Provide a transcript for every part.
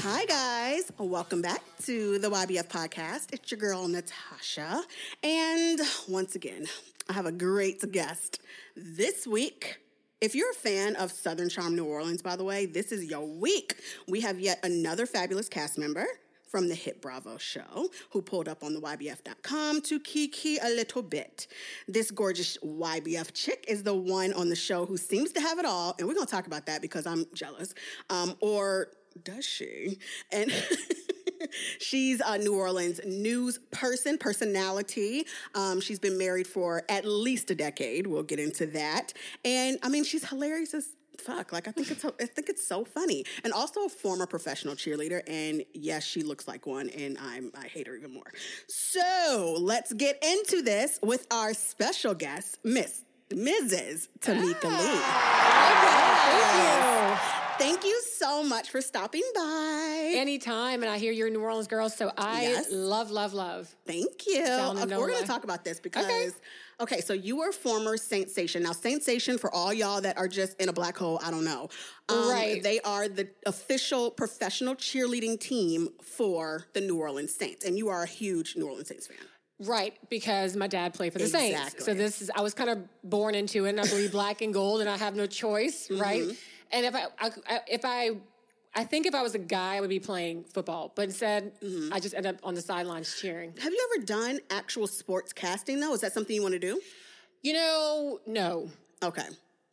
Hi, guys. Welcome back to the YBF podcast. It's your girl, Natasha. And once again, I have a great guest this week. If you're a fan of Southern Charm New Orleans, by the way, this is your week. We have yet another fabulous cast member from the hit Bravo show who pulled up on the YBF.com to kiki a little bit. This gorgeous YBF chick is the one on the show who seems to have it all, and we're gonna talk about that because I'm jealous. Um, or does she? And she's a New Orleans news person, personality. Um, she's been married for at least a decade. We'll get into that. And I mean, she's hilarious as fuck. Like I think it's I think it's so funny. And also a former professional cheerleader. And yes, she looks like one, and I'm I hate her even more. So let's get into this with our special guest, Miss Mrs. Tamica Lee. Ah! Thank you so much for stopping by. Anytime, and I hear you're a New Orleans girl, so I Yes. love, love, love. Thank you. Okay, we're going to talk about this because, Okay. okay. so you were former Saintsation. Now, Saintsation, for all y'all that are just in a black hole, I don't know. Um, Right. They are the official professional cheerleading team for the New Orleans Saints, and you are a huge New Orleans Saints fan. Right, because my dad played for the Saints. So this is I was kind of born into it, and I believe black and gold, and I have no choice, right? Mm-hmm. And if I, I if I I think if I was a guy, I would be playing football. But instead, Mm-hmm. I just end up on the sidelines cheering. Have you ever done actual sports casting, though? Is that something you want to do? You know, no. Okay.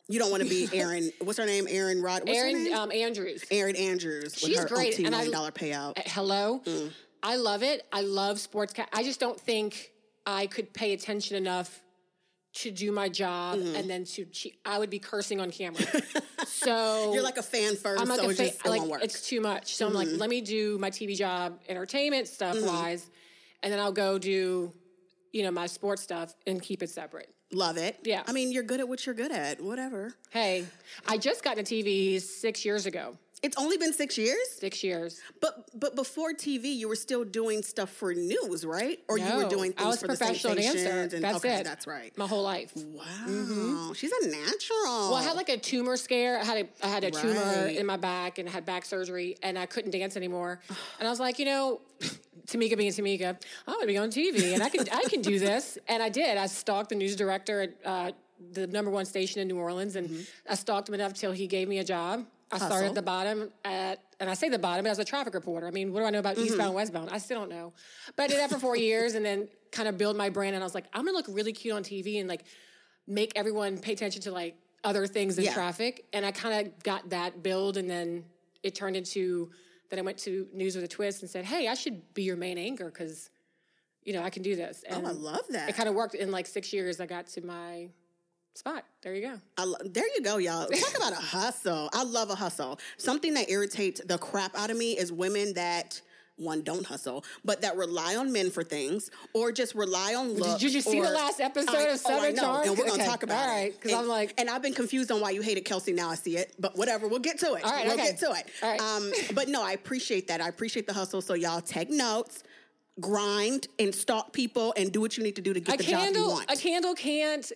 You don't want to be Erin, what's her name? Erin Rod. What's name? um, Andrews. Erin Andrews with She's her great, and I- $18 million payout. Uh, Hello. Mm. I love it. I love sports. Ca- I just don't think I could pay attention enough to do my job Mm-hmm. and then to che- I would be cursing on camera. so You're like a fan first, I'm like so a it fa- just it like won't work. Mm-hmm. it's too much. So I'm like, let me do my TV job, entertainment stuff wise, and then I'll go do, you know, my sports stuff and keep it separate. Love it. Yeah. I mean, you're good at what you're good at. Whatever. Hey, I just got into TV six years ago. It's only been six years, Six years. but but before TV, you were still doing stuff for news, right? Or you were No, doing I things was for professional the dancer. and That's okay, it. that's right. My whole life. Wow, she's a natural. Well, I had like a tumor scare. I had a I had a tumor in my back and had back surgery, and I couldn't dance anymore. And I was like, you know, Tamica being Tamica, I'm gonna be on TV, and I can I can do this. And I did. I stalked the news director at uh, the number one station in New Orleans, and I stalked him enough till he gave me a job. I started at the bottom at, and I say the bottom as a traffic reporter. I mean, what do I know about eastbound, mm-hmm. westbound? I still don't know. But I did that for four years, and then kind of build my brand. And I was like, I'm gonna look really cute on TV and like make everyone pay attention to like other things than Yeah. traffic. And I kind of got that build, and then it turned into that I went to News with a Twist and said, "Hey, I should be your main anchor because, you know, I can do this." And oh, I love that. it kind of worked in like six years. I got to my spot. There you go. I lo- there you go, y'all. Talk about a hustle. I love a hustle. Something that irritates the crap out of me is women that one don't hustle, but that rely on men for things, or just rely on looks. Did you see the last episode I- of oh, I Southern know, Charm? And we're gonna Okay, talk about all it. right, 'cause And- I'm like- and I've been confused on why you hated Kelsey. Now I see it, but whatever. We'll get to it. All right, we'll okay. get to it. All right. Um, but no, I appreciate that. I appreciate the hustle. So y'all take notes. Grind and stalk people and do what you need to do to get a the job you want. a candle can't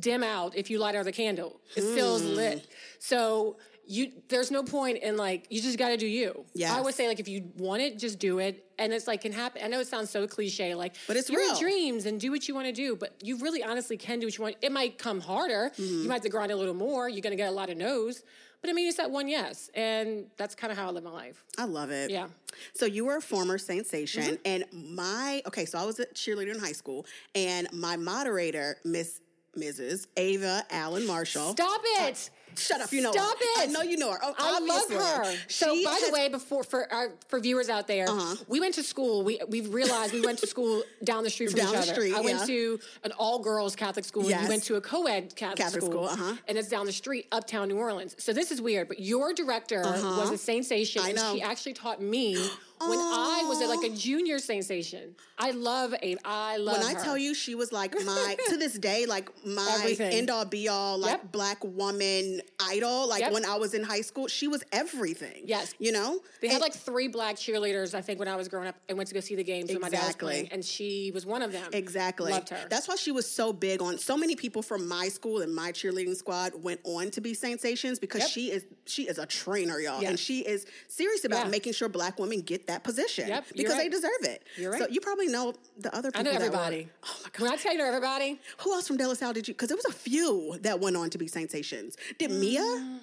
dim out if you light another candle it still is lit so you there's no point in like you just got to do you Yeah, i would say like if you want it just do it and it's like can happen i know it sounds so cliche like But it's your real. dreams and do what you want to do but you really honestly can do what you want it might come harder Mm-hmm. you might have to grind a little more you're going to get a lot of no's but i mean it's that one yes and that's kind of how i live my life I love it. Yeah. So you were a former Saintsation, Mm-hmm. and my okay. So I was a cheerleader in high school, and my moderator, Miss Mrs. Ava Allen Marshall. stop it Shut up! You know Stop her. I it. know you know her. Oh, I love her. So, by has- the way, before for our, for viewers out there, Uh-huh. we went to school. We we've realized we went to school down the street from Down each the other. street, I went yeah. to an all girls Catholic school. and Yes. You went to a co-ed Catholic, Catholic school, uh-huh. and it's down the street, uptown New Orleans. So this is weird, but your director was a Saintsation. Uh-huh. I know. she actually taught me when I was at like a junior Saintsation. I love Ava. I love when I tell you she was like my to this day like my Everything. end all be all like Yep. black woman idol like Yep. when I was in high school she was everything Yes. you know They had And- like three black cheerleaders, I think, when I was growing up and went to go see the games when my dad was Exactly. playing, and she was one of them. Exactly. Loved her. That's why she was so big on so many people from my school and my cheerleading squad went on to be Saintsations because Yep. she is she is a trainer, y'all. Yes. And she is serious about Yeah. making sure black women get that position. Yep, because they deserve it. You're So right. you probably know the other I people. know that were- everybody. oh my When god. I tell you know everybody, Who else from De La Salle did you because there was a few that went on to be Saintsations. Did Mm. Mia?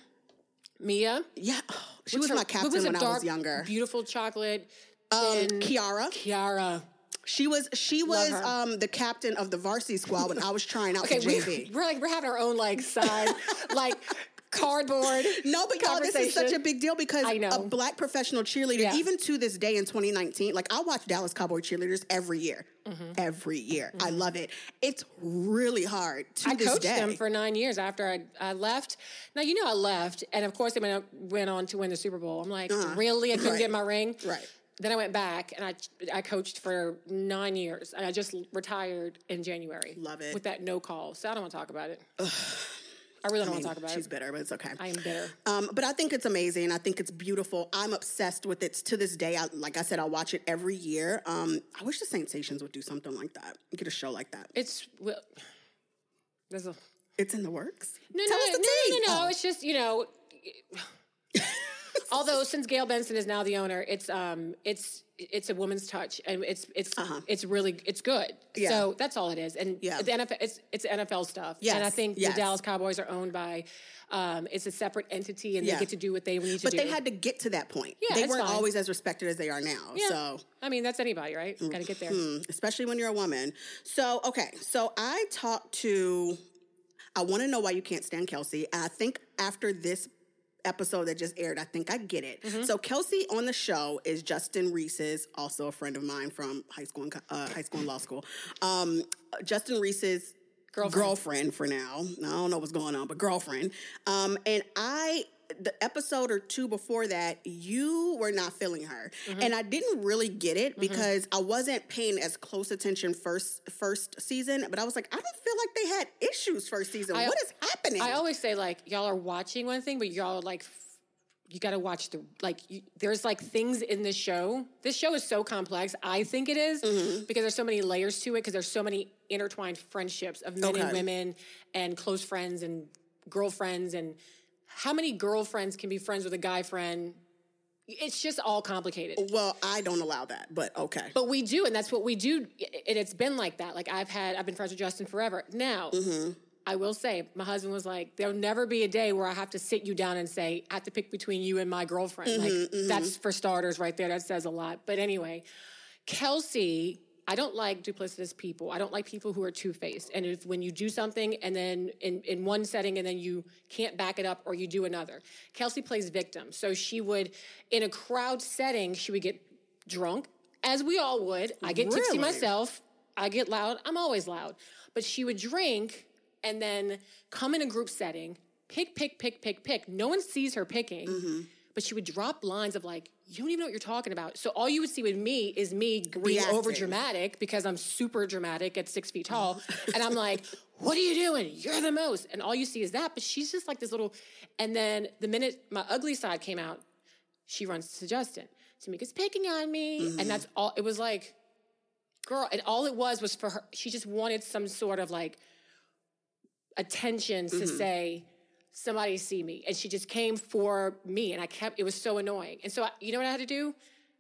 Mia. Yeah. Oh, she what's was her- my captain was when I was younger. Beautiful chocolate. Um, Kiara. Kiara. She was she was um, the captain of the varsity squad when I was trying out Okay, for we, JV. we're like we're having our own like side like cardboard. No, but y'all, this is such a big deal because a black professional cheerleader, Yeah. even to this day in 2019, like I watch Dallas Cowboy cheerleaders every year. Mm-hmm. Every year. I love it. It's really hard to I coached day. them for nine years after I, I left. Now you know I left, and of course they went, went on to win the Super Bowl. I'm like, really? I couldn't Uh-huh. Right. get my ring. Right. Then I went back and I I coached for nine years, and I just retired in January. Love it. with that no call. So I don't want to talk about it. I really don't want to talk about She's it. She's bitter, but it's okay. I am bitter. Um, but I think it's amazing. I think it's beautiful. I'm obsessed with it to this day. I, like I said, I watch it every year. Um, I wish the Saintsations would do something like that. Get a show like that. It's well, there's a It's in the works. No, Tell no, no, no, no, no. Oh. It's just you know. Although since Gayle Benson is now the owner, it's um, it's it's a woman's touch, and it's it's it's really it's good. Uh-huh. Yeah. So that's all it is, and Yeah. the NFL it's it's NFL stuff. and I think yes. the Dallas Cowboys are owned by. Um, it's a separate entity, and Yeah. they get to do what they need to But do. But they had to get to that point. Yeah, they weren't fine. always as respected as they are now. Yeah. So I mean, that's anybody, right? Got to get there. Especially when you're a woman. So, okay, so I talked to, I want to know why you can't stand Kelsey. I think after this episode that just aired, I think I get it. Mm-hmm. So, Kelsey on the show is Justin Reese's, also a friend of mine from high school and, uh, high school and law school. Um, Justin Reese's Girlfriend. girlfriend for now. I don't know what's going on, but girlfriend. Um, and I, the episode or two before that, you were not feeling her, Mm-hmm. and I didn't really get it because I wasn't paying as close attention first first season. But I was like, I don't feel like they had issues first season. I- what is happening? I always say like y'all are watching one thing, but y'all are like you got to watch the like. You, there's like things in this show. This show is so complex. I think it is, Mm-hmm. because there's so many layers to it. Because there's so many intertwined friendships of men Okay. and women and close friends and girlfriends and how many girlfriends can be friends with a guy friend. It's just all complicated. well, I don't allow that, but okay. But we do, and that's what we do. And it's been like that. Like I've had, I've been friends with Justin forever. Now, Mm-hmm. I will say, my husband was like, "There'll never be a day where I have to sit you down and say I have to pick between you and my girlfriend." Mm-hmm, like that's for starters, right there. That says a lot. But anyway, Kelsey. I don't like duplicitous people. I don't like people who are two faced. And if when you do something and then in, in one setting and then you can't back it up or you do another. Kelsey plays victim. So she would, in a crowd setting, she would get drunk, as we all would. I get tipsy myself. I get loud. I'm always loud. But she would drink and then come in a group setting, pick, pick, pick, pick, pick. No one sees her picking, Mm-hmm. but she would drop lines of like, you don't even know what you're talking about. So all you would see with me is me being over dramatic because I'm super dramatic at six feet tall. and I'm like, what are you doing? You're the most. And all you see is that. But she's just like this little. And then the minute my ugly side came out, she runs to Justin. Tamica's picking on me. Mm-hmm. And that's all. It was like, girl, and all it was was for her. She just wanted some sort of like attention to Mm-hmm. say, somebody see me. And she just came for me. And I kept, it was so annoying. And so, I, you know what I had to do?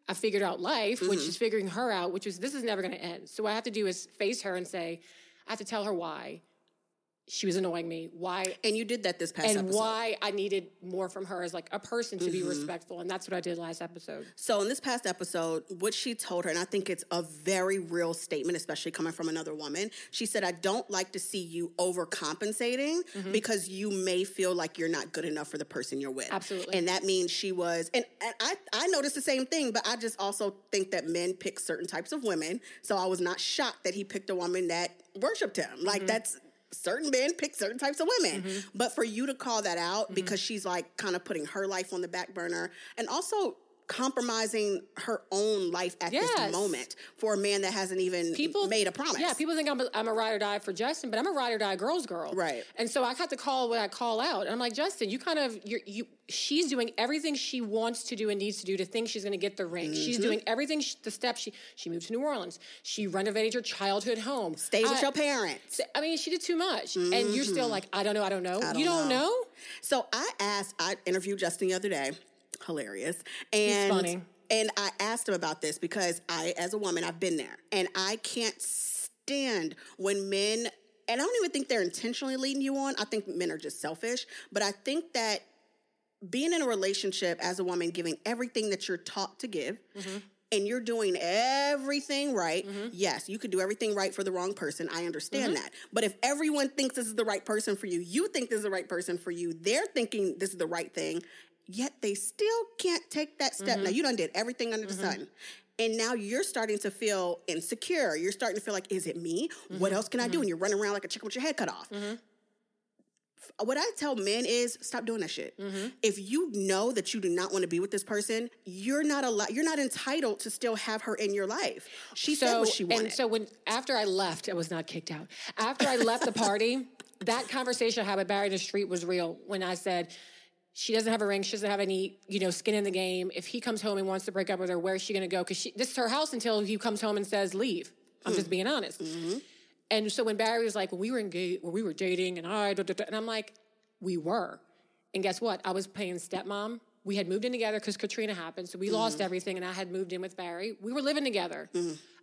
I figured out life, which Mm-hmm. is figuring her out, which was this is never going to end. So what I have to do is face her and say, I have to tell her why she was annoying me, why and you did that this past and episode. why I needed more from her as like a person to Mm-hmm. be respectful. And that's what I did last episode. So in this past episode, what she told her, and I think it's a very real statement, especially coming from another woman. She said, "I don't like to see you overcompensating Mm-hmm. because you may feel like you're not good enough for the person you're with." Absolutely. and that means she was. And, and I I noticed the same thing, but I just also think that men pick certain types of women. So I was not shocked that he picked a woman that worshipped him. Like Mm-hmm. that's. Certain men pick certain types of women, but for you to call that out Mm-hmm. because she's like kind of putting her life on the back burner, and also compromising her own life at Yes. this moment for a man that hasn't even people made a promise. Yeah, people think I'm a, I'm a ride or die for Justin, but I'm a ride or die girl's girl. Right. And so I had to call what I call out. And I'm like, Justin, you kind of you're, you. She's doing everything she wants to do and needs to do to think she's going to get the ring. She's Mm-hmm. doing everything. She, the steps she she moved to New Orleans. She renovated her childhood home. Stays with your parents. I mean, she did too much, and you're still like, I don't know, I don't know. don't you don't know. know. So I asked, I interviewed Justin the other day. Hilarious. And funny. and I asked him about this because I, as a woman, I've been there. And I can't stand when men and I don't even think they're intentionally leading you on. I think men are just selfish. But I think that being in a relationship as a woman, giving everything that you're taught to give, mm-hmm. and you're doing everything right, mm-hmm. yes, you could do everything right for the wrong person. I understand mm-hmm. that. But if everyone thinks this is the right person for you, you think this is the right person for you, they're thinking this is the right thing, yet they still can't take that step. Now, mm-hmm. you done did everything under the mm-hmm. sun. And now you're starting to feel insecure. You're starting to feel like, is it me? Mm-hmm. What else can I do? And you're running around like a chicken with your head cut off what I tell men is stop doing that shit. Mm-hmm. If you know that you do not want to be with this person, you're not allowed. You're not entitled to still have her in your life. She said what she wanted. And so when after I left, I was not kicked out. After I left the party, that conversation I had with Barry in the street was real. When I said she doesn't have a ring, she doesn't have any, you know, skin in the game. If he comes home and wants to break up with her, where's she going to go? Because this is her house until he comes home and says leave. I'm just being honest. Mm-hmm. And so when Barry was like, "Well, we were engaged, well, we were dating," and I, da, da, da, and I'm like, "We were," and guess what? I was playing stepmom. We had moved in together because Katrina happened, so we lost Mm-hmm. everything, and I had moved in with Barry. We were living together.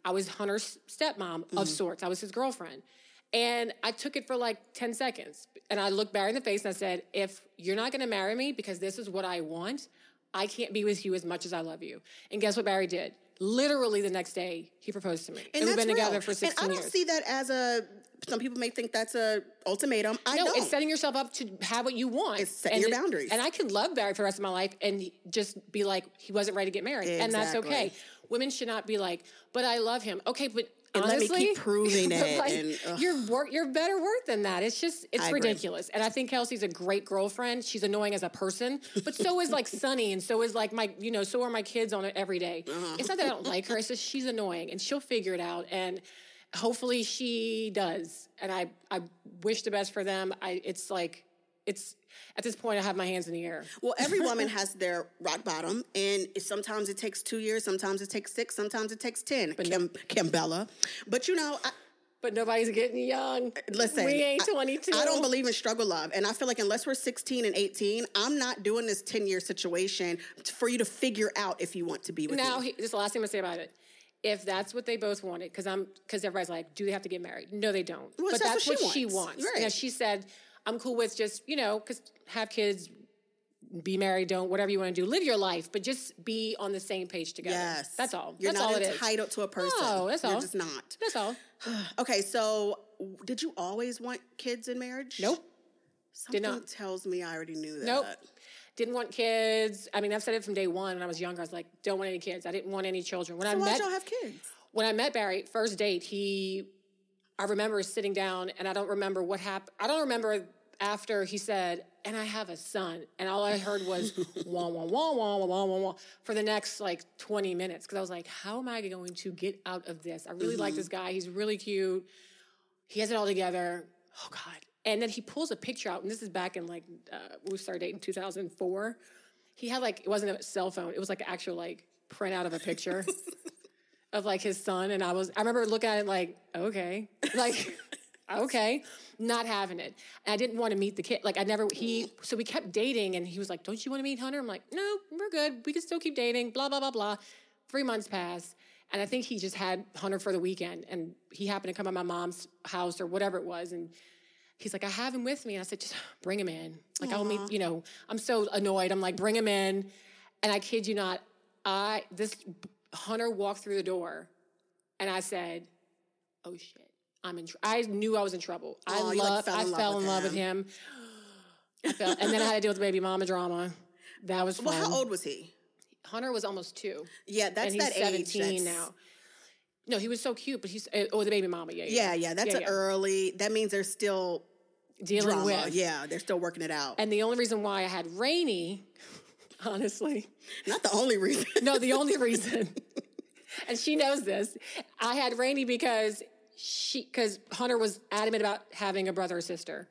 I was Hunter's stepmom Mm-hmm. of sorts. I was his girlfriend. And I took it for like 10 seconds. And I looked Barry in the face and I said, if you're not gonna marry me because this is what I want, I can't be with you as much as I love you. And guess what Barry did? Literally the next day, he proposed to me. And, we've that's been together real. for 16 And I don't years. see that as a. Some people may think that's a ultimatum. I No, don't. it's setting yourself up to have what you want. It's setting your boundaries. And I could love Barry for the rest of my life and just be like, he wasn't ready to get married. And that's okay. Women should not be like, but I love him. Okay, but And let me honestly, keep proving it, like, and, you're you're better worth than that. It's just it's I agree. ridiculous. And I think Kelsey's a great girlfriend. She's annoying as a person, but so is like Sunny, and so is like my you know so are my kids on it every day. Uh-huh. It's not that I don't like her. It's just she's annoying, and she'll figure it out. And hopefully she does. And I I wish the best for them. I it's like it's at this point I have my hands in the air. Well, every woman has their rock bottom, and sometimes it takes two years, sometimes it takes six, sometimes it takes ten. Kim, Kimbella, but you know, I, But nobody's getting young. listen, we ain't 22. I, don't believe in struggle love, and I feel like unless we're sixteen and eighteen, I'm not doing this ten year situation for you to figure out if you want to be with Now, me. Now, this is the last thing I'm gonna say about it. If that's what they both wanted, because I'm because everybody's like, do they have to get married? No, they don't. Well, but that's that's, what what, she she wants. wants. Right. You know, she said, I'm cool with just you know, because have kids, be married, don't whatever you want to do, live your life, but just be on the same page together. Yes, that's all. You're that's not all it is. entitled to a person. No, that's You're all. just not. That's all. Okay, so did you always want kids in marriage? Nope. Something not. tells me I already knew that. Nope. Didn't want kids. I mean, I've said it from day one. When I was younger, I was like, don't want any kids. I didn't want any children. When So I why'd met y'all have kids? when I met Barry, first date, he, I remember sitting down and I don't remember what happened. I don't remember after he said, and I have a son. And all I heard was wah, wah, wah, wah, wah, wah, wah, wah for the next like 20 minutes. Cause I was like, how am I going to get out of this? I really like this guy. He's really cute. He has it all together. Oh God. And then he pulls a picture out, and this is back in like, uh, we started dating 2004. He had like, it wasn't a cell phone, it was like an actual like printout of a picture of like his son, and I was I remember looking at it like, okay, like okay, not having it. And I didn't want to meet the kid. Like I never he so we kept dating, and he was like, "Don't you want to meet Hunter?" I'm like, "No, we're good. We can still keep dating." Blah blah blah blah. Three months passed. And I think he just had Hunter for the weekend, and he happened to come at my mom's house or whatever it was, and he's like, I have him with me. And I said, just bring him in. Like, I'll meet, you know, I'm so annoyed. I'm like, bring him in. And I kid you not, I, this Hunter walked through the door and I said, oh shit, I'm in, tr-. I knew I was in trouble. I you, like, love, fell I in love fell with in love with him. I fell, and then I had to deal with the baby mama drama. That was fun. Well, how old was he? Hunter was almost two. Yeah, that's that age. 17 that's- now. No, he was so cute, but he's, uh, oh, the baby mama, yeah. Yeah, yeah, that's an yeah. early. That means they're still Dealing drama. with. Yeah, they're still working it out. And the only reason why I had Rainy honestly. Not the only reason. No, the only reason. and she knows this. I had Rainy because she because Hunter was adamant about having a brother or sister.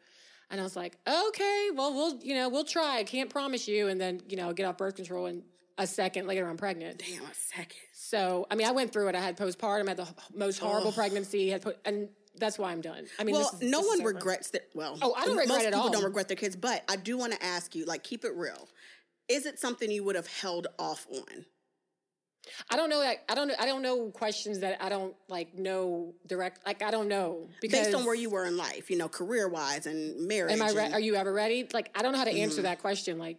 And I was like, okay, well, we'll, you know, we'll try. I can't promise you. And then, you know, get off birth control and a second later I'm pregnant. Damn, a second. So, I mean, I went through it. I had postpartum, I had the most horrible pregnancy, had put, and that's why I'm done. I mean, Well, this is- no one regrets that. Well, Oh, I don't regret most it people all. don't regret their kids, but I do want to ask you, like, keep it real. Is it something you would have held off on? I don't know that I don't I don't know questions that I don't like know direct like I don't know because Based on where you were in life, you know, career wise and marriage. am I re- and- are you ever ready? Like I don't know how to Mm-hmm. answer that question. Like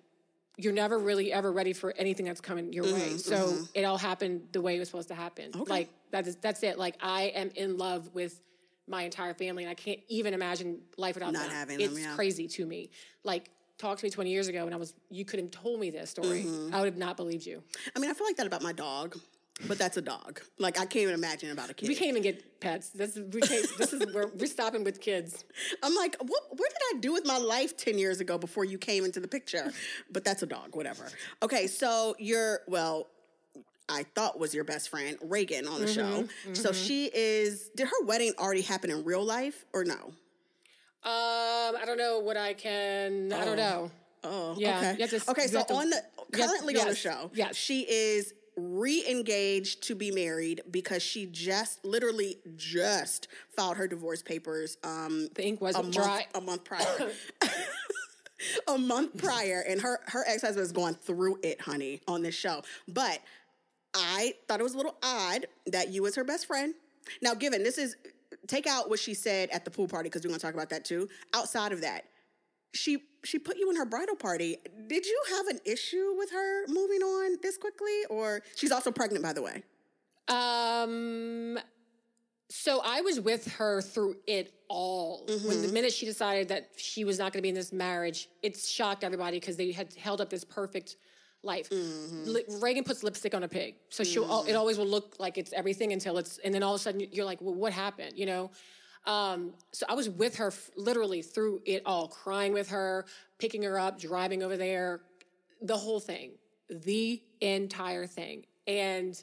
you're never really ever ready for anything that's coming your Mm-hmm, way. So it all happened the way it was supposed to happen. Okay. Like that is that's it. Like I am in love with my entire family and I can't even imagine life without Not them. having them, it's yeah. crazy to me. Like talk to me 20 years ago and I was you couldn't have told me this story. Mm-hmm. I would have not believed you. I mean, I feel like that about my dog, but that's a dog. Like, I can't even imagine about a kid. We can't even get pets. This is we can't, this is where we're stopping with kids. I'm like, what? What did I do with my life ten years ago before you came into the picture? But that's a dog, whatever. Okay, so you're well. I thought was your best friend Reagan on the show. So she is. Did her wedding already happen in real life or no? Um, I don't know what I can. I don't know. Oh, Yeah, Okay. to- okay. So to- on the currently on the show, yes. she is re-engaged to be married because she just literally just filed her divorce papers. Um, The ink a wasn't month, dry. a month prior. a month prior, and her her ex husband is going through it, honey, on this show. But I thought it was a little odd that you was her best friend. Now, given this is take out what she said at the pool party because we're going to talk about that too. Outside of that, she she put you in her bridal party. Did you have an issue with her moving on this quickly, or she's also pregnant, by the way? Um, so I was with her through it all. When the minute she decided that she was not going to be in this marriage, it shocked everybody because they had held up this perfect life. Li- Reagan puts lipstick on a pig, so she it always will look like it's everything until it's, and then all of a sudden you're like, well, what happened? You know. Um, so I was with her f- literally through it all, crying with her, picking her up, driving over there, the whole thing, the entire thing, and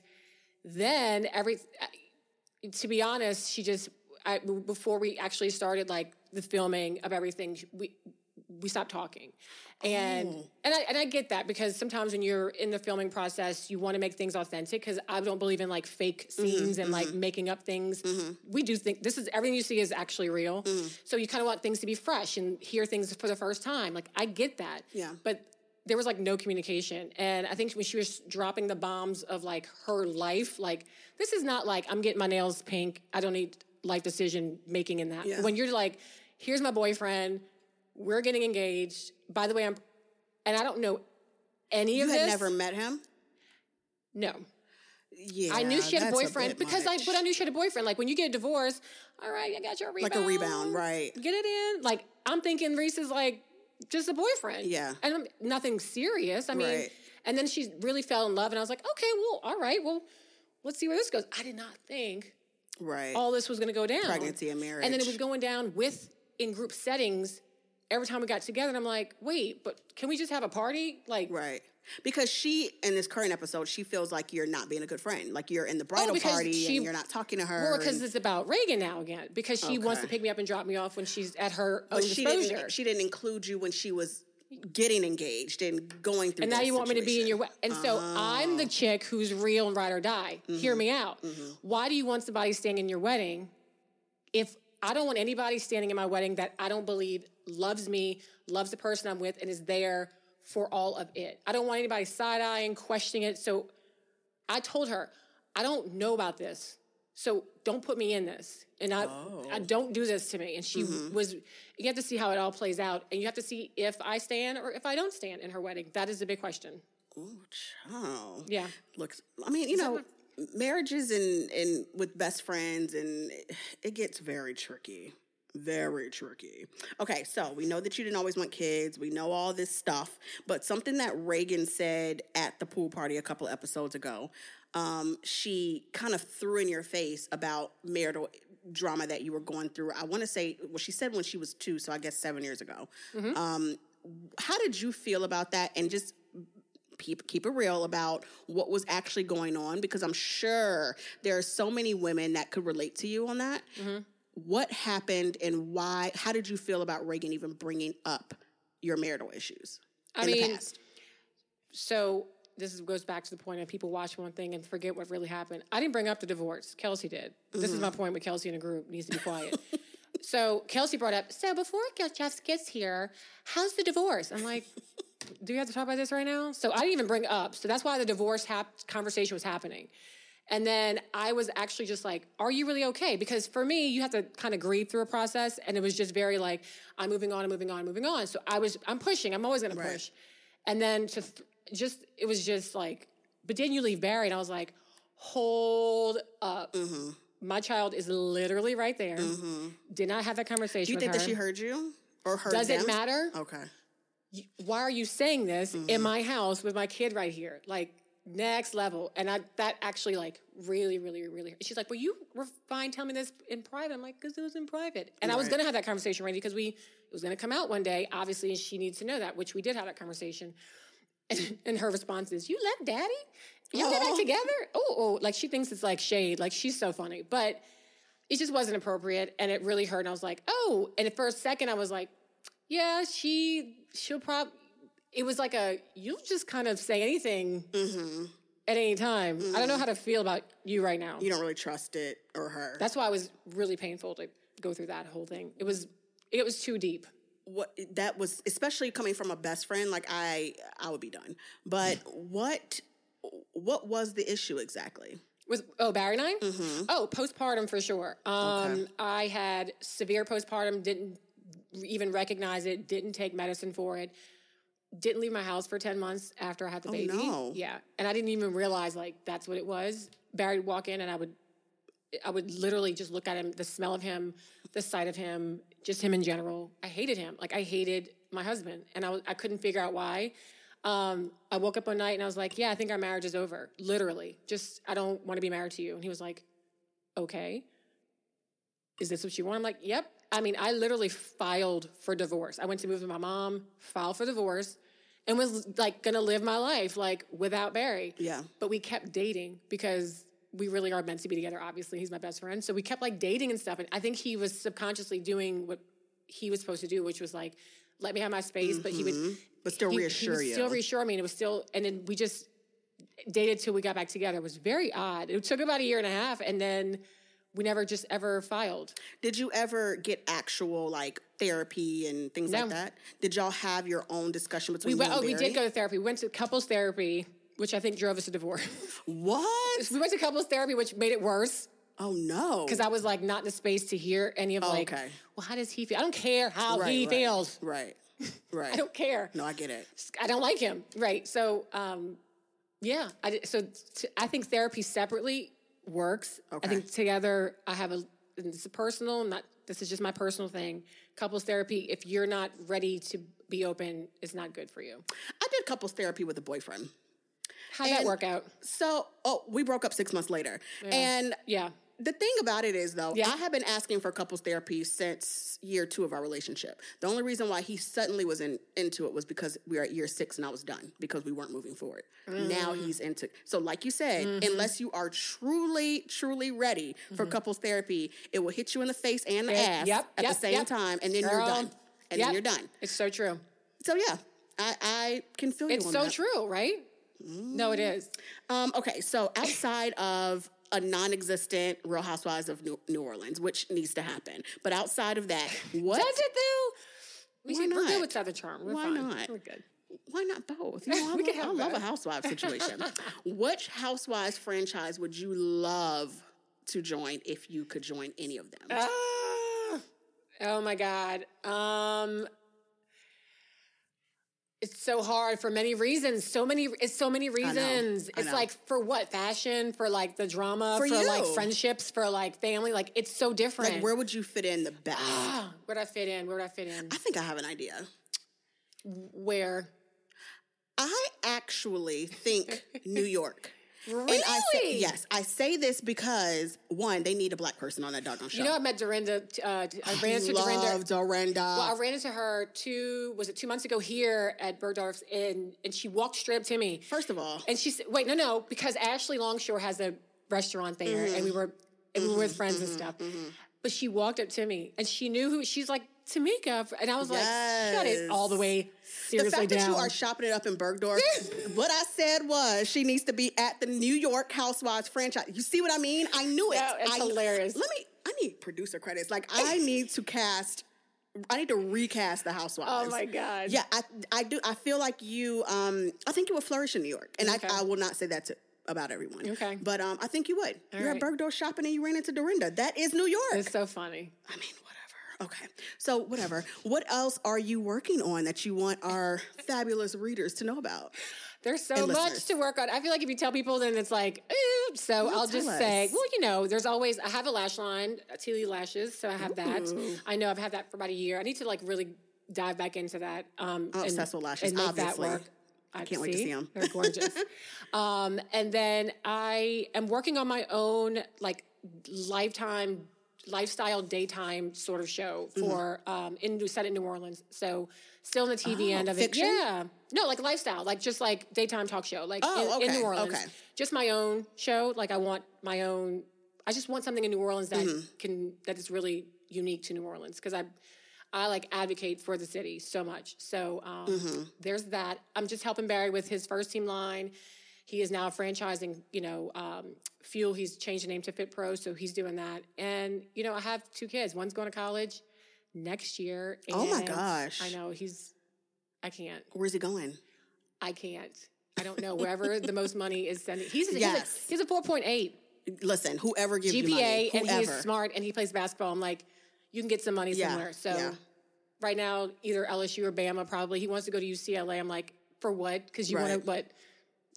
then every to be honest she just I, before we actually started like the filming of everything we we stopped talking and mm. and I, and I get that because sometimes when you're in the filming process you want to make things authentic because I don't believe in like fake mm-hmm, scenes and like mm-hmm. making up things. Mm-hmm. We do think this is everything you see is actually real. Mm. So you kind of want things to be fresh and hear things for the first time. Like I get that. Yeah. but there was like no communication. And i think when she was dropping the bombs of like her life like this is not like i'm getting my nails pink i don't need life decision making in that. Yeah. when you're like here's my boyfriend we're getting engaged by the way i'm and i don't know any You of this. You had never met him. no Yeah, i knew she had a boyfriend bit because i much. but i knew she had a boyfriend like when you get a divorce all right i got your rebound like a rebound, right? get it in. Like I'm thinking Reese is like just a boyfriend. Yeah. And I'm, nothing serious. I mean, Right. and then she really fell in love and I was like, okay, well, all right, well, let's see where this goes. I did not think Right. all this was going to go down. Pregnancy and marriage, And then it was going down with in group settings every time we got together. I'm like, wait, but can we just have a party? Like, Right. Because she, in this current episode, she feels like you're not being a good friend. Like you're in the bridal Oh, party she- and you're not talking to her. well, because and- it's about Reagan now again, because she wants to pick me up and drop me off when she's at her own but she exposure. didn't, she didn't include you when she was getting engaged and going through and now you want me to be in your situation. way. And so I'm the Oh. chick who's real and ride or die. Hear Mm-hmm. me out. Why do you want somebody staying in your wedding if I don't want anybody standing in my wedding that I don't believe loves me, loves the person I'm with, and is there for all of it? I don't want anybody side eyeing, questioning it. So I told her, I don't know about this. So don't put me in this. And I, oh. I don't do this to me. And she mm-hmm. was, you have to see how it all plays out. And you have to see if I stand or if I don't stand in her wedding. That is the big question. Ooh, child. Yeah. Looks. I mean, you know, marriages and and with best friends and it, it gets very tricky. Very tricky. Okay, so we know that you didn't always want kids. We know all this stuff, but something that Reagan said at the pool party a couple episodes ago, um, she kind of threw in your face about marital drama that you were going through. I want to say, well, she said when she was two, so I guess seven years ago. Um, how did you feel about that? And just keep keep it real about what was actually going on because I'm sure there are so many women that could relate to you on that. Mm-hmm. What happened and why? How did you feel about Reagan even bringing up your marital issues I in the mean, past? So this is, goes back to the point of people watch one thing and forget what really happened. I didn't bring up the divorce. Kelsey did. This is mm-hmm. my point with Kelsey in a group needs to be quiet. so Kelsey brought up. So before Jeff gets here, how's the divorce? I'm like, do you have to talk about this right now? So I didn't even bring up. So that's why the divorce hap- conversation was happening. And then I was actually just like, are you really okay? Because for me, you have to kind of grieve through a process. And it was just very like, I'm moving on, I'm moving on, and moving on. So I was, I'm pushing, I'm always gonna Right. push. And then to th- just, it was just like, but didn't you leave Barry? And I was like, hold up. Mm-hmm. My child is literally right there. Did not have that conversation Do you think her. that she heard you or heard Does it matter? Okay. why are you saying this Mm-hmm. in my house with my kid right here? Like next level. And I, that actually like really, really, really. She's like, well, you were fine telling me this in private. I'm like, because it was in private. And I was going to have that conversation, Randy, because we, it was going to come out one day. Obviously, and she needs to know that, which we did have that conversation. And, and her response is, you left daddy? Y'all get back oh. together? Oh, oh, like she thinks it's like shade. Like she's so funny. But it just wasn't appropriate. And it really hurt. And I was like, oh. And for a second, I was like, yeah, she, she'll probably, it was like a, you just kind of say anything Mm-hmm. at any time. I don't know how to feel about you right now. You don't really trust it or her. That's why it was really painful to go through that whole thing. It was, it was too deep. what that was especially coming from a best friend like i i would be done but what what was the issue exactly Was oh Barry 9 Mm-hmm. Oh, postpartum for sure. Um, I had severe postpartum. Didn't even recognize it. Didn't take medicine for it. Didn't leave my house for ten months after I had the baby. Oh, no. Yeah, and I didn't even realize like that's what it was. Barry would walk in, and I would, I would literally just look at him, the smell of him, the sight of him, just him in general. I hated him. Like I hated my husband, and I I couldn't figure out why. Um, I woke up one night and I was like, "Yeah, I think our marriage is over." Literally, just I don't want to be married to you. And he was like, "Okay, is this what you want?" I'm like, "Yep." I mean, I literally filed for divorce. I went to move with my mom, filed for divorce, and was like gonna live my life like without Barry. yeah But we kept dating because we really are meant to be together. Obviously, he's my best friend. So we kept like dating and stuff. And I think he was subconsciously doing what he was supposed to do, which was like, let me have my space. But he would mm-hmm. but still he- reassure he would you Still reassure me. And it was still, and then we just dated till we got back together. It was very odd. It took about a year and a half, and then we never just ever filed. did you ever get actual like therapy and things like that did y'all have your own discussion between We went. Oh, we did go to therapy. We went to couples therapy, which I think drove us to divorce. what we went to couples therapy, which made it worse. oh no because I was like not in the space to hear any of like, okay. well, how does he feel? I don't care how right, he right, feels. right right I don't care. no i get it I don't like him. Right. So, um, yeah. I so t- I think therapy separately works. Okay. I think together I have a. and This is personal. Not. This is just my personal thing. Couples therapy. If you're not ready to be open, is not good for you. i did couples therapy with a boyfriend How'd that work out? so oh we broke up six months later and Yeah. The thing about it is, though, Yeah. I have been asking for couples therapy since year two of our relationship. The only reason why he suddenly was in, into it was because we were at year six and I was done because we weren't moving forward. Now Mm. he's into. So, like you said, Mm-hmm. unless you are truly, truly ready for couples therapy, it will hit you in the face and the ass yep, at yep, the same yep. time, and then you're done. And then you're done. It's so true. So, yeah, I, I can feel you It's so that. true, right? No, it is. Um, okay, so outside of a non-existent Real Housewives of New, New Orleans, which needs to happen, but outside of that, what? Does it though? We Why should, We're good with Southern Charm. We're Why fine. not? We're good. Why not both? You know, I, love, I love a both. Housewives situation. Which Housewives franchise would you love to join if you could join any of them? Ah, oh my God. Um, it's so hard for many reasons. So many. It's so many reasons. I It's know. like for what fashion, for like the drama, For for, like friendships, for like family. Like it's so different. like, where would you fit in the best? Ah, where'd I fit in? Where'd I fit in? I think I have an idea. Where? I actually think New York. And I say, Really? yes, I say this because one, they need a black person on that doggone show. You know, I met Dorinda. Uh, I ran into Dorinda. Dorinda. Well, I ran into her two was it two months ago here at Bergdorf's, and and she walked straight up to me. First of all, And she said, "Wait, no, no," because Ashley Longshore has a restaurant there, and we mm-hmm. were and we were with friends and mm-hmm. stuff. But she walked up to me, and she knew who she's like Tamica, and I was like, "Shut it all the way the seriously fact that you are shopping it up in Bergdorf, what I said was she needs to be at the New York Housewives franchise. You see what I mean? I knew it. No, it's I, hilarious. Let me. I need producer credits. Like I need to cast. I need to recast the Housewives. oh my god! Yeah, I, I do. I feel like you. Um, I think you would flourish in New York, and Okay. I, I will not say that to about everyone. Okay. but um, I think you would. You're right. at Bergdorf shopping, and you ran into Dorinda. That is New York. it's so funny. I mean. Okay. So, whatever. What else are you working on that you want our fabulous readers to know about? There's so And much listeners. to work on. I feel like if you tell people, then it's like, eh. so I'll just tell say, well, you know, there's always, I have a lash line, Tealy Lashes, so I have that. I know I've had that for about a year. I need to like really dive back into that. Um, I'm obsessed with lashes, and make obviously. that work. I can't wait to see them. They're gorgeous. um, and then I am working on my own like lifetime lifestyle daytime sort of show Mm-hmm. for um in set in New Orleans. So still in the TV Oh, end of fiction? it. Yeah. No, like lifestyle, like just like daytime talk show, like Oh, in, in New Orleans. okay. Just my own show. Like I want my own. I just want something in New Orleans that Mm-hmm. can that is really unique to New Orleans because I. I like advocate for the city so much. So um, Mm-hmm. there's that. I'm just helping Barry with his first team line. He is now franchising, you know, um, Fuel. He's changed the name to Fit Pro, so he's doing that. And you know, I have two kids. One's going to college next year. Oh my gosh. I know he's. I can't. Where's he going? I can't. I don't know wherever the most money is sending. He's Yes. he's a, he's a four point eight Listen, whoever gives you money, GPA, and he's smart and he plays basketball. I'm like, you can get some money Yeah, somewhere. So yeah. right now, either LSU or Bama probably. He wants to go to UCLA. I'm like, for what? Because you Right. want to what?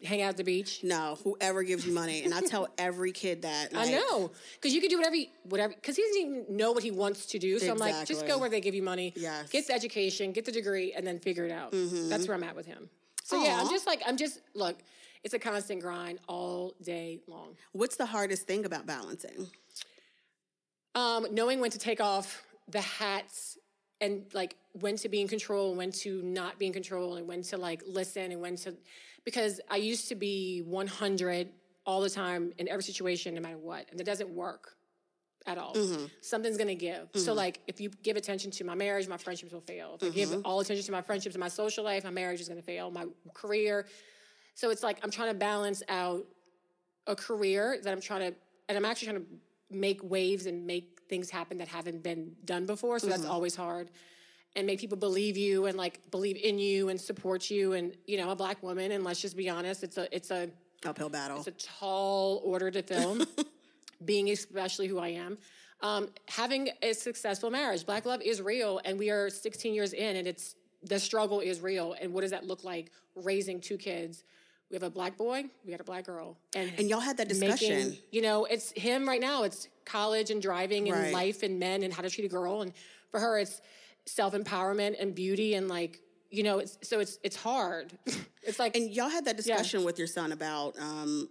Hang out at the beach. No, whoever gives you money, and I tell every kid that. I know, because you can do whatever, you- whatever. Because he doesn't even know what he wants to do. So I'm like, just go where they give you money. Yes. Mm-hmm. Get the education, get the degree, and then figure it out. That's where I'm at with him. So yeah, I'm just like, I'm just look. It's a constant grind all day long. What's the hardest thing about balancing? Um, knowing when to take off the hats and like when to be in control and when to not be in control and when to like listen and when to because I used to be 100 all the time in every situation no matter what and it doesn't work at all. Mm-hmm. Something's going to give. So mm-hmm. like if you give attention to my marriage, my friendships will fail. If I give mm-hmm. all attention to my friendships and my social life, my marriage is to fail, my career. So it's like I'm trying to balance out a career that I'm trying to, and I'm actually trying to make waves and make things happen that haven't been done before. So that's always hard. And make people believe you and like believe in you and support you. And you know, a black woman, and let's just be honest, it's a it's a Uphill battle. it's a tall order to film. being especially who I am. Um, having a successful marriage, black love is real, and we are 16 years in, and it's the struggle is real. And what does that look like? Raising two kids. We have a black boy, we got a black girl, and and y'all had that discussion. making, you know, it's him right now. It's college and driving and Right. life and men and how to treat a girl. And for her, it's self empowerment and beauty and like, you know, it's so it's it's hard. it's like And y'all had that discussion with your son about um,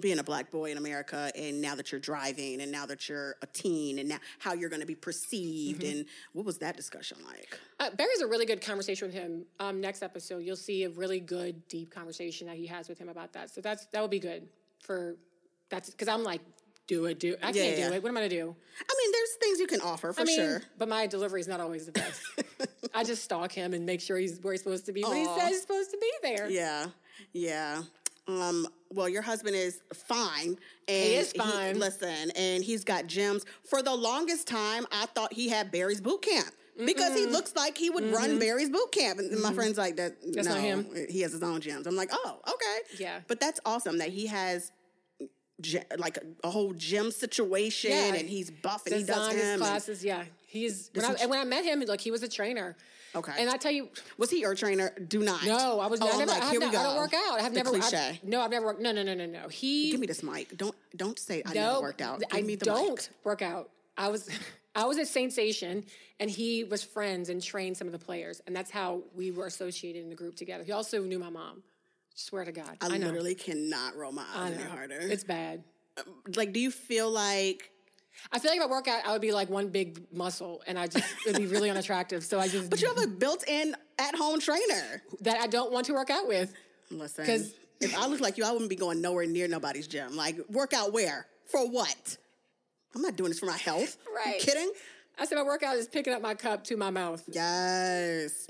being a black boy in America, and now that you're driving, and now that you're a teen, and now how you're going to be perceived, Mm-hmm. and what was that discussion like? Uh, Barry's a really good conversation with him. Um, next episode, you'll see a really good, deep conversation that he has with him about that. So that's that would be good for that's because I'm like, do it, do it. I Yeah, can't yeah. do it. What am I gonna do? I mean, there's things you can offer for I mean, sure. but my delivery is not always the best. I just stalk him and make sure he's where he's supposed to be when he says he's supposed to be there. Yeah, yeah. Um, well, your husband is fine. And is fine. listen, and he's got gems. For the longest time, I thought he had Barry's boot camp. Because he looks like he would run Barry's boot camp. And my friend's like, that, That's no, not him. he has his own gyms. I'm like, oh, okay. Yeah. But that's awesome that he has like a, a whole gym situation Yeah. and he's buff and he does Design his him. and- classes. Yeah, he's when I, and when I met him, like he was a trainer. Okay. And I tell you, was he your trainer? Do not. no, I was Oh, I I'm never. like, I, here we go. I don't work out. I have The never. I've- cliche. no, I've never worked. No, no, no, no, no. He Give me this mic. Don't don't say I no, never worked out. Give I me the don't mic. work out. I was I was at Saintsation, and he was friends and trained some of the players, and that's how we were associated in the group together. He also knew my mom. Swear to God. I, I, literally cannot roll my eyes any harder. It's bad. like, do you feel like? I feel like if I work out, I would be like one big muscle, and I just it'd be really unattractive. So I just But you have a built-in at-home trainer. that I don't want to work out with. Listen, 'Cause- if I look like you, I wouldn't be going nowhere near nobody's gym. Like, work out where? For what? I'm not doing this for my health. Right. Kidding? I said my workout is picking up my cup to my mouth. Yes.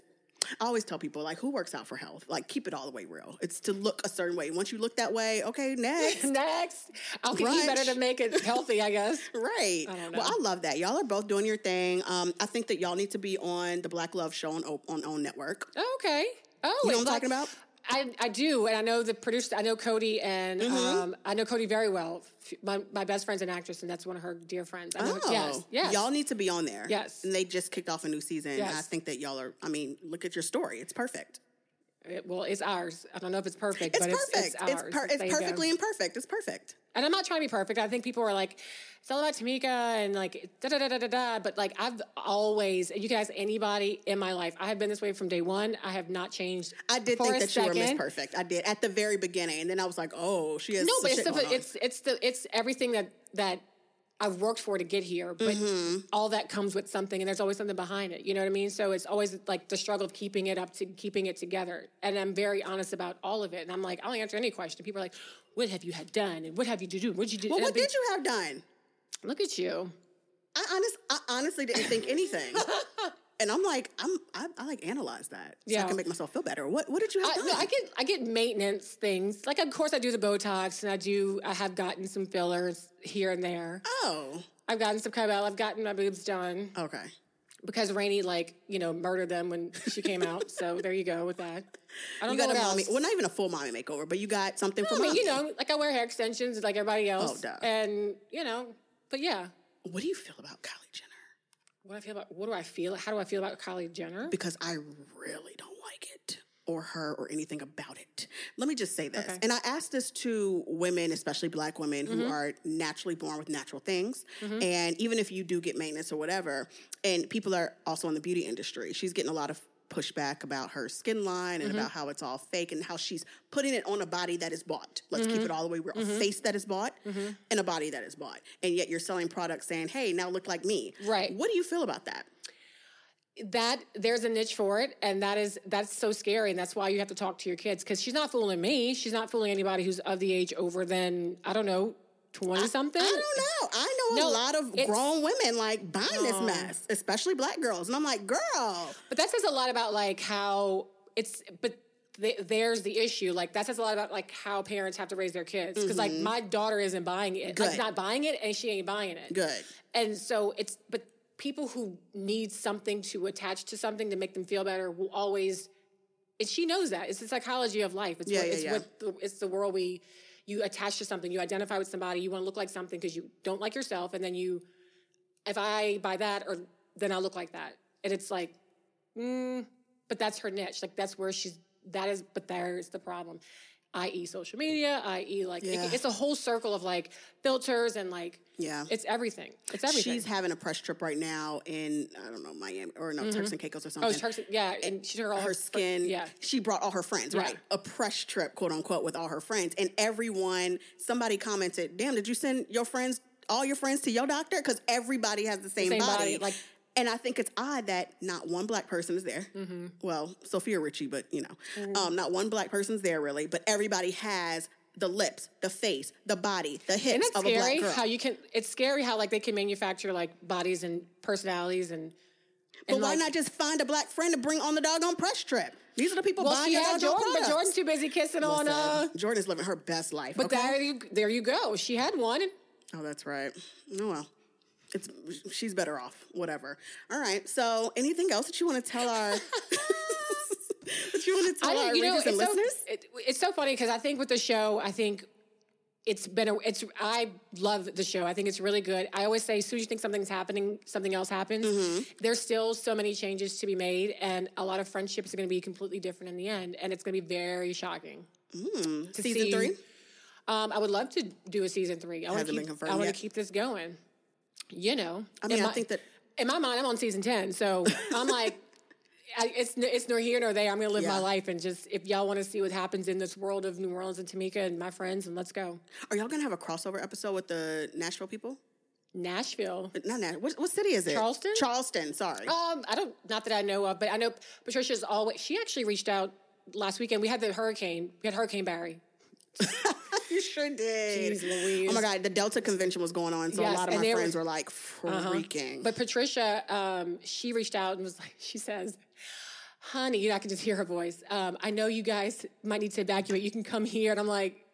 I always tell people, like, who works out for health? Like, keep it all the way real. It's to look a certain way. Once you look that way, okay, next. Next, I'll eat better to make it healthy, I guess. Right. I Well. I love that. Y'all are both doing your thing. Um, I think that y'all need to be on the Black Love Show on on OWN Network. Oh, okay. Oh, You know what I'm talking about? I, I do, and I know the producer. I know Cody, and Mm-hmm. um, I know Cody very well. My, my best friend's an actress, and that's one of her dear friends. I know, Oh, yes, yes. Y'all need to be on there. Yes. And they just kicked off a new season. Yes. I think that y'all are, I mean, look at your story. It's perfect. It- well, it's ours. I don't know if it's perfect, It's but perfect. it's, it's ours. per- it's you go. perfectly imperfect. It's perfect. And I'm not trying to be perfect. I think people are like, it's all about Tamica and like da da da da da da. But like I've always, you can ask anybody in my life. I have been this way from day one. I have not changed. I did think that you were Miss. Perfect. I did at the very beginning, and then I was like, "Oh, she has No, but it's the, it's it's the it's everything that that I've worked for to get here. But Mm-hmm. all that comes with something, and there's always something behind it. You know what I mean? So it's always like the struggle of keeping it up to keeping it together. And I'm very honest about all of it. And I'm like, I'll answer any question. People are like, "What have you had done? And what have you to do? What did you do?" well, And what be- did you have done? Look at you. I honest, I honestly didn't think anything. and I'm like, I'm, I, I like analyze that so I can make myself feel better. What, what did you have I, done? no, I get I get maintenance things. Like of course I do the Botox and I do I have gotten some fillers here and there. oh, I've gotten some Kybella, I've gotten my boobs done okay. because Rainey like, you know, murdered them when she came out. so there you go with that. I don't You know got a mommy. else. Well, not even a full mommy makeover, but you got something for I mean, mommy. you know, like I wear hair extensions like everybody oh, else. Oh, duh. And, you know, but yeah. What do you feel about Kylie Jenner? What I feel about what do I feel? How do I feel about Kylie Jenner? Because I really don't like it or her or anything about it. Let me just say this. Okay. And I ask this to women, especially black women who Mm-hmm. are naturally born with natural things. And even if you do get maintenance or whatever, and people are also in the beauty industry, she's getting a lot of pushback about her skin line and Mm-hmm. about how it's all fake and how she's putting it on a body that is bought. Let's Mm-hmm. keep it all the way real. A face that is bought and a body that is bought. And yet you're selling products saying, hey, now look like me. Right. What do you feel about that? that there's a niche for it and that is that's so scary and that's why you have to talk to your kids because she's not fooling me she's not fooling anybody who's of the age over than i don't know 20 something I don't know. I know No, a lot of grown women like buying this No. mess, especially black girls. And I'm like, girl, but that says a lot about like how it's but th- there's the issue like that says a lot about like how parents have to raise their kids because like mm-hmm. my daughter isn't buying it like not buying it and she ain't buying it good. and so it's but people who need something to attach to something to make them feel better will always and she knows that it's the psychology of life it's Yeah, what, yeah, it's yeah. what the, it's the world we you attach to something you identify with somebody you want to look like something because you don't like yourself and then you if i buy that or then i look like that. And it's like mm, but that's her niche. Like that's where she's that is but there's the problem i.e social media i.e like it- it's a whole circle of like filters and like Yeah. it's everything it's everything She's having a press trip right now in, I don't know, Miami or no, Turks mm-hmm. and Caicos or oh, something. Oh, Turks, yeah, and she took all her skin. Yeah, She brought all her friends, Yeah. right? A press trip, quote unquote, with all her friends. And everyone, somebody commented, damn, did you send your friends, all your friends to your doctor? Because everybody has the same, same body. body, like- and I think it's odd that not one black person is there. Mm-hmm. Well, Sofia Richie, but you know, um, not one black person's there really, but everybody has the lips, the face, the body, the hips of a black scary? girl. How you can? It's scary how like they can manufacture like bodies and personalities and. but and, why like- not just find a black friend to bring on the doggone press trip? These are the people Well, buying she had Jordyn, but. Jordyn's too busy kissing on. Listen, Uh, Jordyn's living her best life. but okay? there you there you go. She had one. Oh, that's right. Oh well. It's she's better off. Whatever. All right. So anything else that you want to tell our that you want to tell our you know, readers and so, listeners? it, it's so funny because I think with the show, I think it's been a, it's I love the show. I think it's really good. I always say, as soon as you think something's happening, something else happens. Mm-hmm. There's still so many changes to be made, and a lot of friendships are going to be completely different in the end, and it's going to be very shocking. to Season see- three? Um, I would love to do a season three. I want to been keep. I want to keep this going. You know, I mean, I my- think that in my mind, I'm on season ten, so I'm like, I, it's it's nor here nor there. I'm gonna live my life and just if y'all want to see what happens in this world of New Orleans and Tamica and my friends, and let's go. Are y'all gonna have a crossover episode with the Nashville people? Nashville. Not Nashville. What, what city is it? Charleston? Charleston. Sorry. Um, I don't, not that I know of, but I know Patricia's always. She actually reached out last weekend. We had the hurricane. We had Hurricane Barry. you sure did. Jeez Louise. Oh my God, the Delta convention was going on, so Yes, a lot of my friends were- were like freaking. But Patricia, um, she reached out and was like, she says, honey, I can just hear her voice. Um, I know you guys might need to evacuate. You can come here. And I'm like,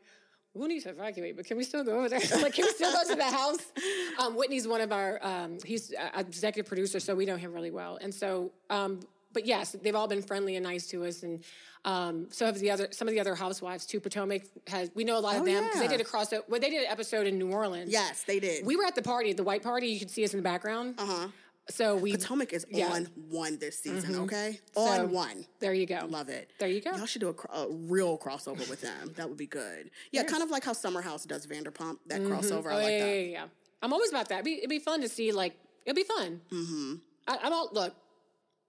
we need to evacuate, but can we still go over there? like, can we still go to the house? Um, Whitney's one of our, um, he's an executive producer, so we know him really well. And so, um, but yes, they've all been friendly and nice to us. And um, so have the other, some of the other housewives too. Potomac has, we know a lot of Oh, them because they did a crossover, well, they did an episode in New Orleans. yes, they did. We were at the party, the white party. You could see us in the background. uh huh. So we Potomac is Yeah. on one this season. Okay, So- on one. There you go. Love it. There you go. Y'all should do a, a real crossover with them. That would be good. Yeah, kind of like how Summer House does Vanderpump. That crossover, I Oh, like yeah, that. yeah, yeah. I'm always about that. It'd be, it'd be fun to see. Like it'd be fun. Mm-hmm. I, I'm all look.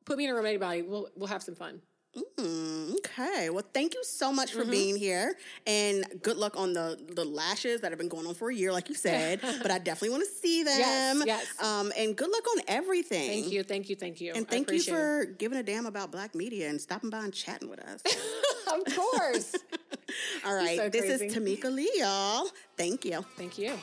Put me in a room anybody. We'll we'll have some fun. Mm, okay. Well, thank you so much Mm-hmm. for being here, and good luck on the the lashes that have been going on for a year, like you said. but I definitely want to see them. Yes, yes. Um, and good luck on everything. Thank you, thank you, thank you. And thank you for giving a damn about Black media and stopping by and chatting with us. of course. All right. so this is. Tamica Lee, y'all. Thank you. thank you.